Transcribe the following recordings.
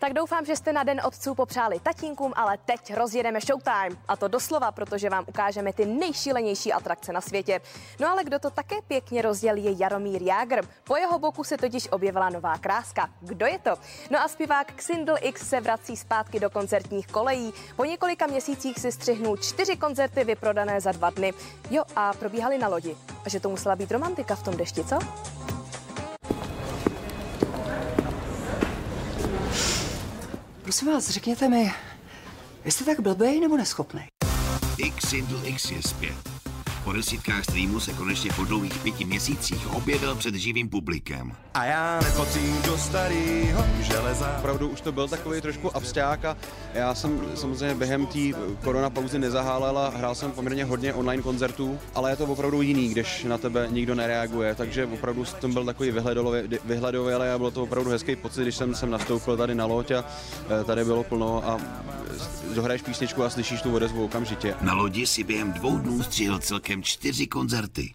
Tak doufám, že jste na Den otců popřáli tatínkům, ale teď rozjedeme Showtime. A to doslova, protože vám ukážeme ty nejšílenější atrakce na světě. No ale kdo to také pěkně rozděl je Jaromír Jágr. Po jeho boku se totiž objevila nová kráska. Kdo je to? No a zpěvák Xindl X se vrací zpátky do koncertních kolejí. Po několika měsících si střihnul čtyři koncerty vyprodané za dva dny. Jo, a probíhaly na lodi. A že to musela být romantika v tom dešti, co? Prosím vás, řekněte mi, jste tak blbej nebo neschopný? X Indl X je zpět. Po desítkách streamů se konečně po dlouhých pěti měsících objevil před živým publikem. A já nepatřím do starého železa. Opravdu už to byl takový trošku absták a já jsem samozřejmě během té korona pauzy nezahálel a hrál jsem poměrně hodně online koncertů, ale je to opravdu jiný, když na tebe nikdo nereaguje, takže opravdu jsem byl takový vyhledový, ale bylo to opravdu hezký pocit, když jsem sem nastoupil tady na loď a e, tady bylo plno a dohraješ písničku a slyšíš tu odezvu okamžitě. Na lodi si během dvou dnů střihl celkem čtyři koncerty.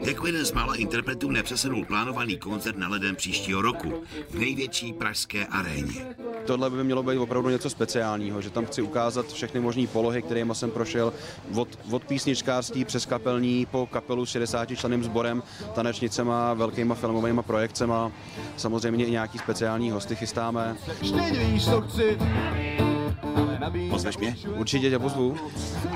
Jako jeden z mála interpretů nepřesunul plánovaný koncert na leden příštího roku v největší pražské aréně. Tohle by mělo být opravdu něco speciálního, že tam chci ukázat všechny možné polohy, kterými jsem prošel od, od písničkářství přes kapelní po kapelu s 60 členým sborem, tanečnicema, velkýma filmovými projekcema. Samozřejmě i nějaký speciální hosty chystáme. Pozveš mě? Určitě tě pozvu.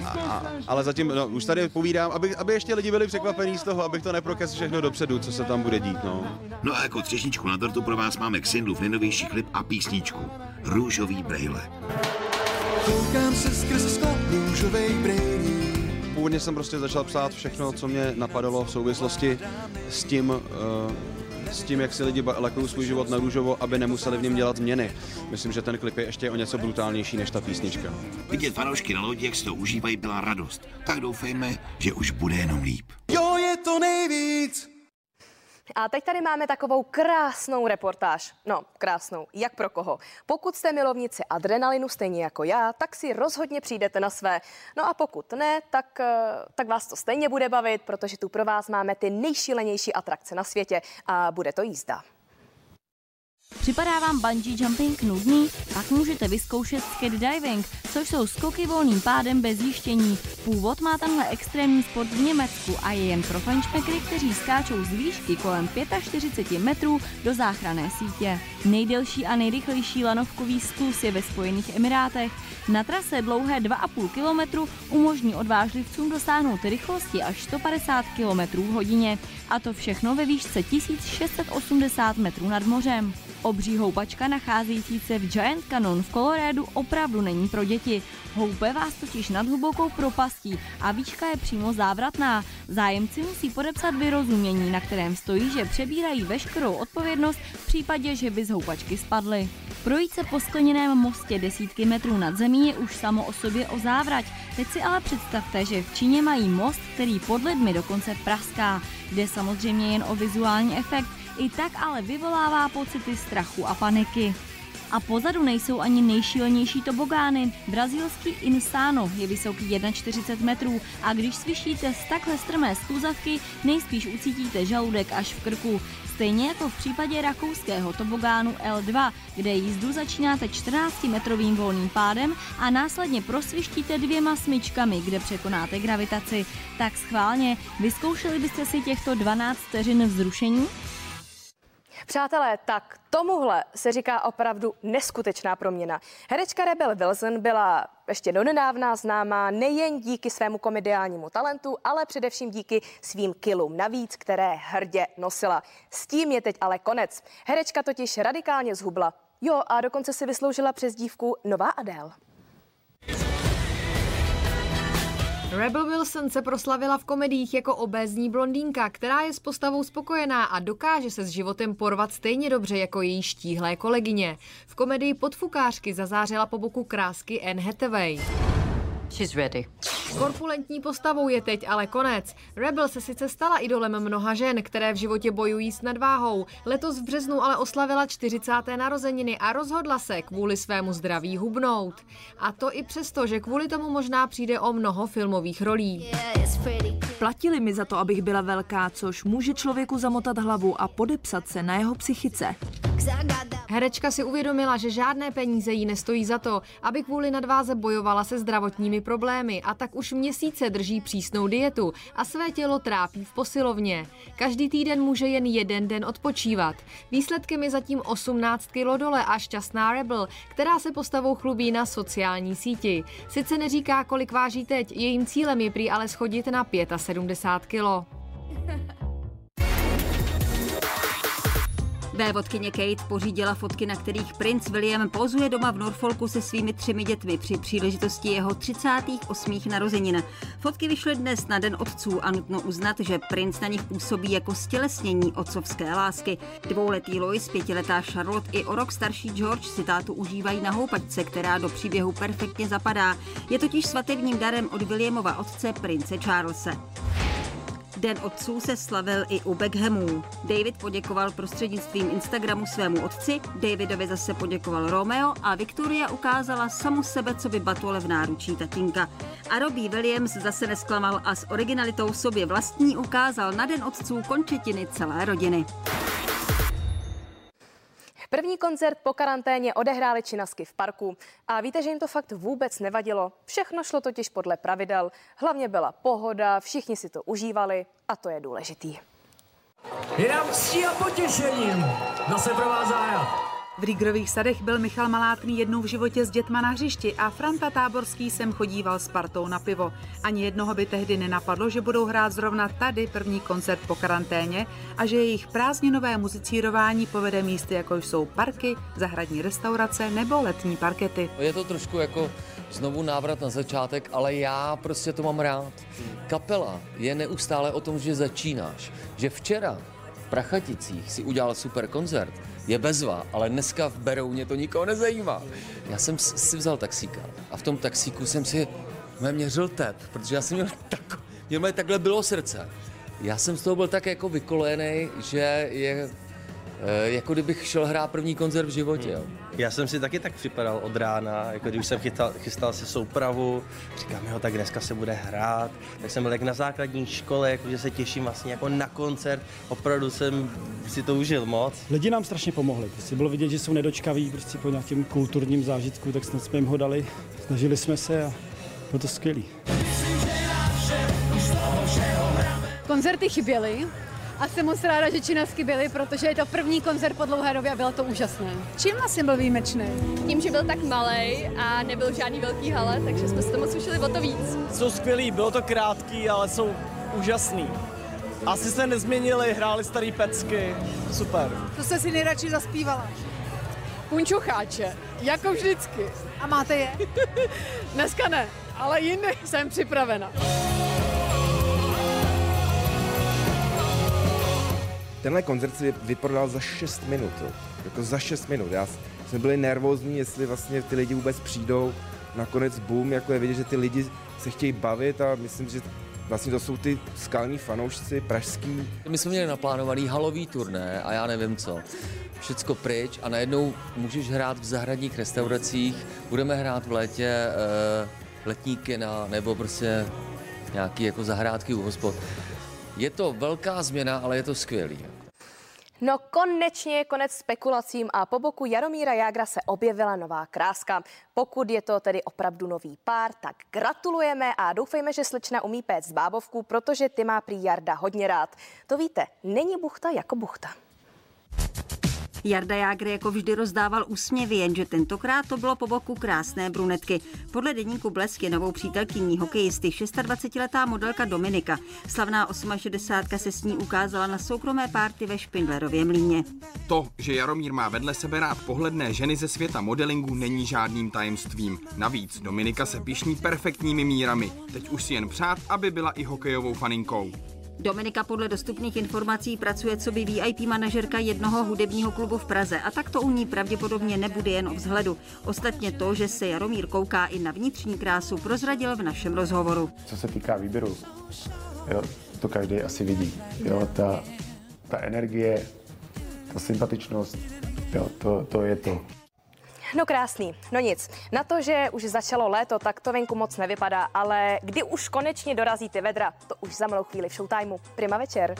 A, a, ale zatím, no, už tady povídám, aby, aby ještě lidi byli překvapení z toho, abych to neprokes všechno dopředu, co se tam bude dít. No, no a jako třešničku na tortu pro vás máme k v nejnovější klip a písničku. Růžový brejle. Koukám se skrz sklop růžovej brejlí. Původně jsem prostě začal psát všechno, co mě napadalo v souvislosti s tím, uh, s tím, jak si lidi lakují svůj život na růžovo, aby nemuseli v něm dělat změny. Myslím, že ten klip je ještě o něco brutálnější než ta písnička. Vidět fanoušky na lodi, jak si to užívají, byla radost. Tak doufejme, že už bude jenom líp. Jo, je to nejvíc! A teď tady máme takovou krásnou reportáž. No, krásnou. Jak pro koho? Pokud jste milovníci adrenalinu stejně jako já, tak si rozhodně přijdete na své. No a pokud ne, tak, eh, tak vás to stejně bude bavit, protože tu pro vás máme ty nejšílenější atrakce na světě a bude to jízda. Připadá vám bungee jumping nudný? Pak můžete vyzkoušet skydiving, což jsou skoky volným pádem bez zjištění. Původ má tenhle extrémní sport v Německu a je jen pro fančmekry, kteří skáčou z výšky kolem 45 metrů do záchranné sítě. Nejdelší a nejrychlejší lanovkový sklus je ve Spojených Emirátech. Na trase dlouhé 2,5 km umožní odvážlivcům dosáhnout rychlosti až 150 km hodině. A to všechno ve výšce 1680 metrů nad mořem. Obří houpačka nacházející se v Giant Canyon v Coloradu opravdu není pro děti. Houpe vás totiž nad hlubokou propastí a výška je přímo závratná. Zájemci musí podepsat vyrozumění, na kterém stojí, že přebírají veškerou odpovědnost v případě, že by z houpačky spadly. Projít se po skleněném mostě desítky metrů nad zemí je už samo o sobě o závrať. Teď si ale představte, že v Číně mají most, který pod lidmi dokonce praská. Jde samozřejmě jen o vizuální efekt, i tak ale vyvolává pocity strachu a paniky. A pozadu nejsou ani nejšílenější tobogány. Brazilský Insano je vysoký 1,40 metrů a když slyšíte z takhle strmé skluzavky, nejspíš ucítíte žaludek až v krku. Stejně jako v případě rakouského tobogánu L2, kde jízdu začínáte 14-metrovým volným pádem a následně prosvištíte dvěma smyčkami, kde překonáte gravitaci. Tak schválně, vyzkoušeli byste si těchto 12 vteřin vzrušení? Přátelé, tak tomuhle se říká opravdu neskutečná proměna. Herečka Rebel Wilson byla ještě donedávna známá nejen díky svému komediálnímu talentu, ale především díky svým kilům navíc, které hrdě nosila. S tím je teď ale konec. Herečka totiž radikálně zhubla. Jo, a dokonce si vysloužila přezdívku Nová Adele. Rebel Wilson se proslavila v komediích jako obézní blondýnka, která je s postavou spokojená a dokáže se s životem porvat stejně dobře jako její štíhlé kolegyně. V komedii Podfukářky zazářila po boku krásky Anne Hathaway. She's ready. Korpulentní postavou je teď ale konec. Rebel se sice stala idolem mnoha žen, které v životě bojují s nadváhou. Letos v březnu ale oslavila 40. narozeniny a rozhodla se kvůli svému zdraví hubnout. A to i přesto, že kvůli tomu možná přijde o mnoho filmových rolí. Platili mi za to, abych byla velká, což může člověku zamotat hlavu a podepsat se na jeho psychice. Herečka si uvědomila, že žádné peníze jí nestojí za to, aby kvůli nadváze bojovala se zdravotními problémy a tak už měsíce drží přísnou dietu a své tělo trápí v posilovně. Každý týden může jen jeden den odpočívat. Výsledkem je zatím 18 kg dole a šťastná Rebel, která se postavou chlubí na sociální síti. Sice neříká, kolik váží teď, jejím cílem je prý ale schodit na 75 kg. Vévodkyně Kate pořídila fotky, na kterých princ William pozuje doma v Norfolku se svými třemi dětmi při příležitosti jeho 38. narozenin. Fotky vyšly dnes na Den otců a nutno uznat, že princ na nich působí jako stělesnění otcovské lásky. Dvouletý Lois, pětiletá Charlotte i o rok starší George si tátu užívají na houpačce, která do příběhu perfektně zapadá. Je totiž svatebním darem od Williamova otce prince Charlesa. Den otců se slavil i u Beckhamů. David poděkoval prostřednictvím Instagramu svému otci, Davidovi zase poděkoval Romeo a Victoria ukázala samu sebe, co by batole v náručí tatínka. A Robbie Williams zase nesklamal a s originalitou sobě vlastní ukázal na Den otců končetiny celé rodiny. První koncert po karanténě odehráli činasky v parku. A víte, že jim to fakt vůbec nevadilo. Všechno šlo totiž podle pravidel. Hlavně byla pohoda, všichni si to užívali a to je důležitý. Je nám a potěšením. Zase pro vás. V Rígrových sadech byl Michal Malátný jednou v životě s dětma na hřišti a Franta Táborský sem chodíval s partou na pivo. Ani jednoho by tehdy nenapadlo, že budou hrát zrovna tady první koncert po karanténě a že jejich prázdninové muzicírování povede místy, jako jsou parky, zahradní restaurace nebo letní parkety. Je to trošku jako znovu návrat na začátek, ale já prostě to mám rád. Kapela je neustále o tom, že začínáš. Že včera v Prachaticích si udělal super koncert, je bezva, ale dneska v Berouně to nikoho nezajímá. Já jsem si vzal taxíka a v tom taxíku jsem si měřil tep, protože já jsem měl, tak, měl takhle bylo srdce. Já jsem z toho byl tak jako vykolený, že je jako kdybych šel hrát první koncert v životě. Jo. Já jsem si taky tak připadal od rána, jako když jsem chytal, chystal si soupravu, říkám, jo, tak dneska se bude hrát, tak jsem byl jak na základní škole, jako, že se těším vlastně jako na koncert, opravdu jsem si to užil moc. Lidi nám strašně pomohli, prostě bylo vidět, že jsou nedočkaví prostě po nějakém kulturním zážitku, tak jsme jim ho dali, snažili jsme se a bylo to skvělý. Koncerty chyběly, a jsem moc ráda, že Činasky byly, protože je to první koncert po dlouhé době a bylo to úžasné. Čím vlastně byl výjimečný? Tím, že byl tak malý a nebyl žádný velký hale, takže jsme se to moc užili o to víc. Jsou skvělí, bylo to krátký, ale jsou úžasný. Asi se nezměnili, hráli starý pecky, super. Co jste si nejradši zaspívala? Punčocháče, jako vždycky. A máte je? Dneska ne, ale jiný jsem připravena. Tenhle koncert si vyprodal za 6 minut, jako za 6 minut. Já jsme byli nervózní, jestli vlastně ty lidi vůbec přijdou. Nakonec boom, jako je vidět, že ty lidi se chtějí bavit a myslím, že Vlastně to jsou ty skalní fanoušci pražský. My jsme měli naplánovaný halový turné a já nevím co. Všecko pryč a najednou můžeš hrát v zahradních restauracích, budeme hrát v létě e, letní kina nebo prostě nějaký jako zahrádky u hospod. Je to velká změna, ale je to skvělý. No konečně je konec spekulacím a po boku Jaromíra Jágra se objevila nová kráska. Pokud je to tedy opravdu nový pár, tak gratulujeme a doufejme, že slečna umí péct bábovku, protože ty má prý Jarda hodně rád. To víte, není buchta jako buchta. Jarda Jágr jako vždy rozdával úsměvy, jenže tentokrát to bylo po boku krásné brunetky. Podle deníku Blesk je novou přítelkyní hokejisty 26-letá modelka Dominika. Slavná 68 se s ní ukázala na soukromé párty ve Špindlerově mlíně. To, že Jaromír má vedle sebe rád pohledné ženy ze světa modelingu, není žádným tajemstvím. Navíc Dominika se pišní perfektními mírami. Teď už si jen přát, aby byla i hokejovou faninkou. Dominika podle dostupných informací pracuje co by VIP manažerka jednoho hudebního klubu v Praze a tak to u ní pravděpodobně nebude jen o vzhledu. Ostatně to, že se Jaromír kouká i na vnitřní krásu, prozradil v našem rozhovoru. Co se týká výběru, jo, to každý asi vidí. Jo, ta, ta energie, ta sympatičnost, jo, to, to je to. No krásný, no nic. Na to, že už začalo léto, tak to venku moc nevypadá, ale kdy už konečně dorazí ty vedra, to už za malou chvíli v Showtimeu. Prima večer.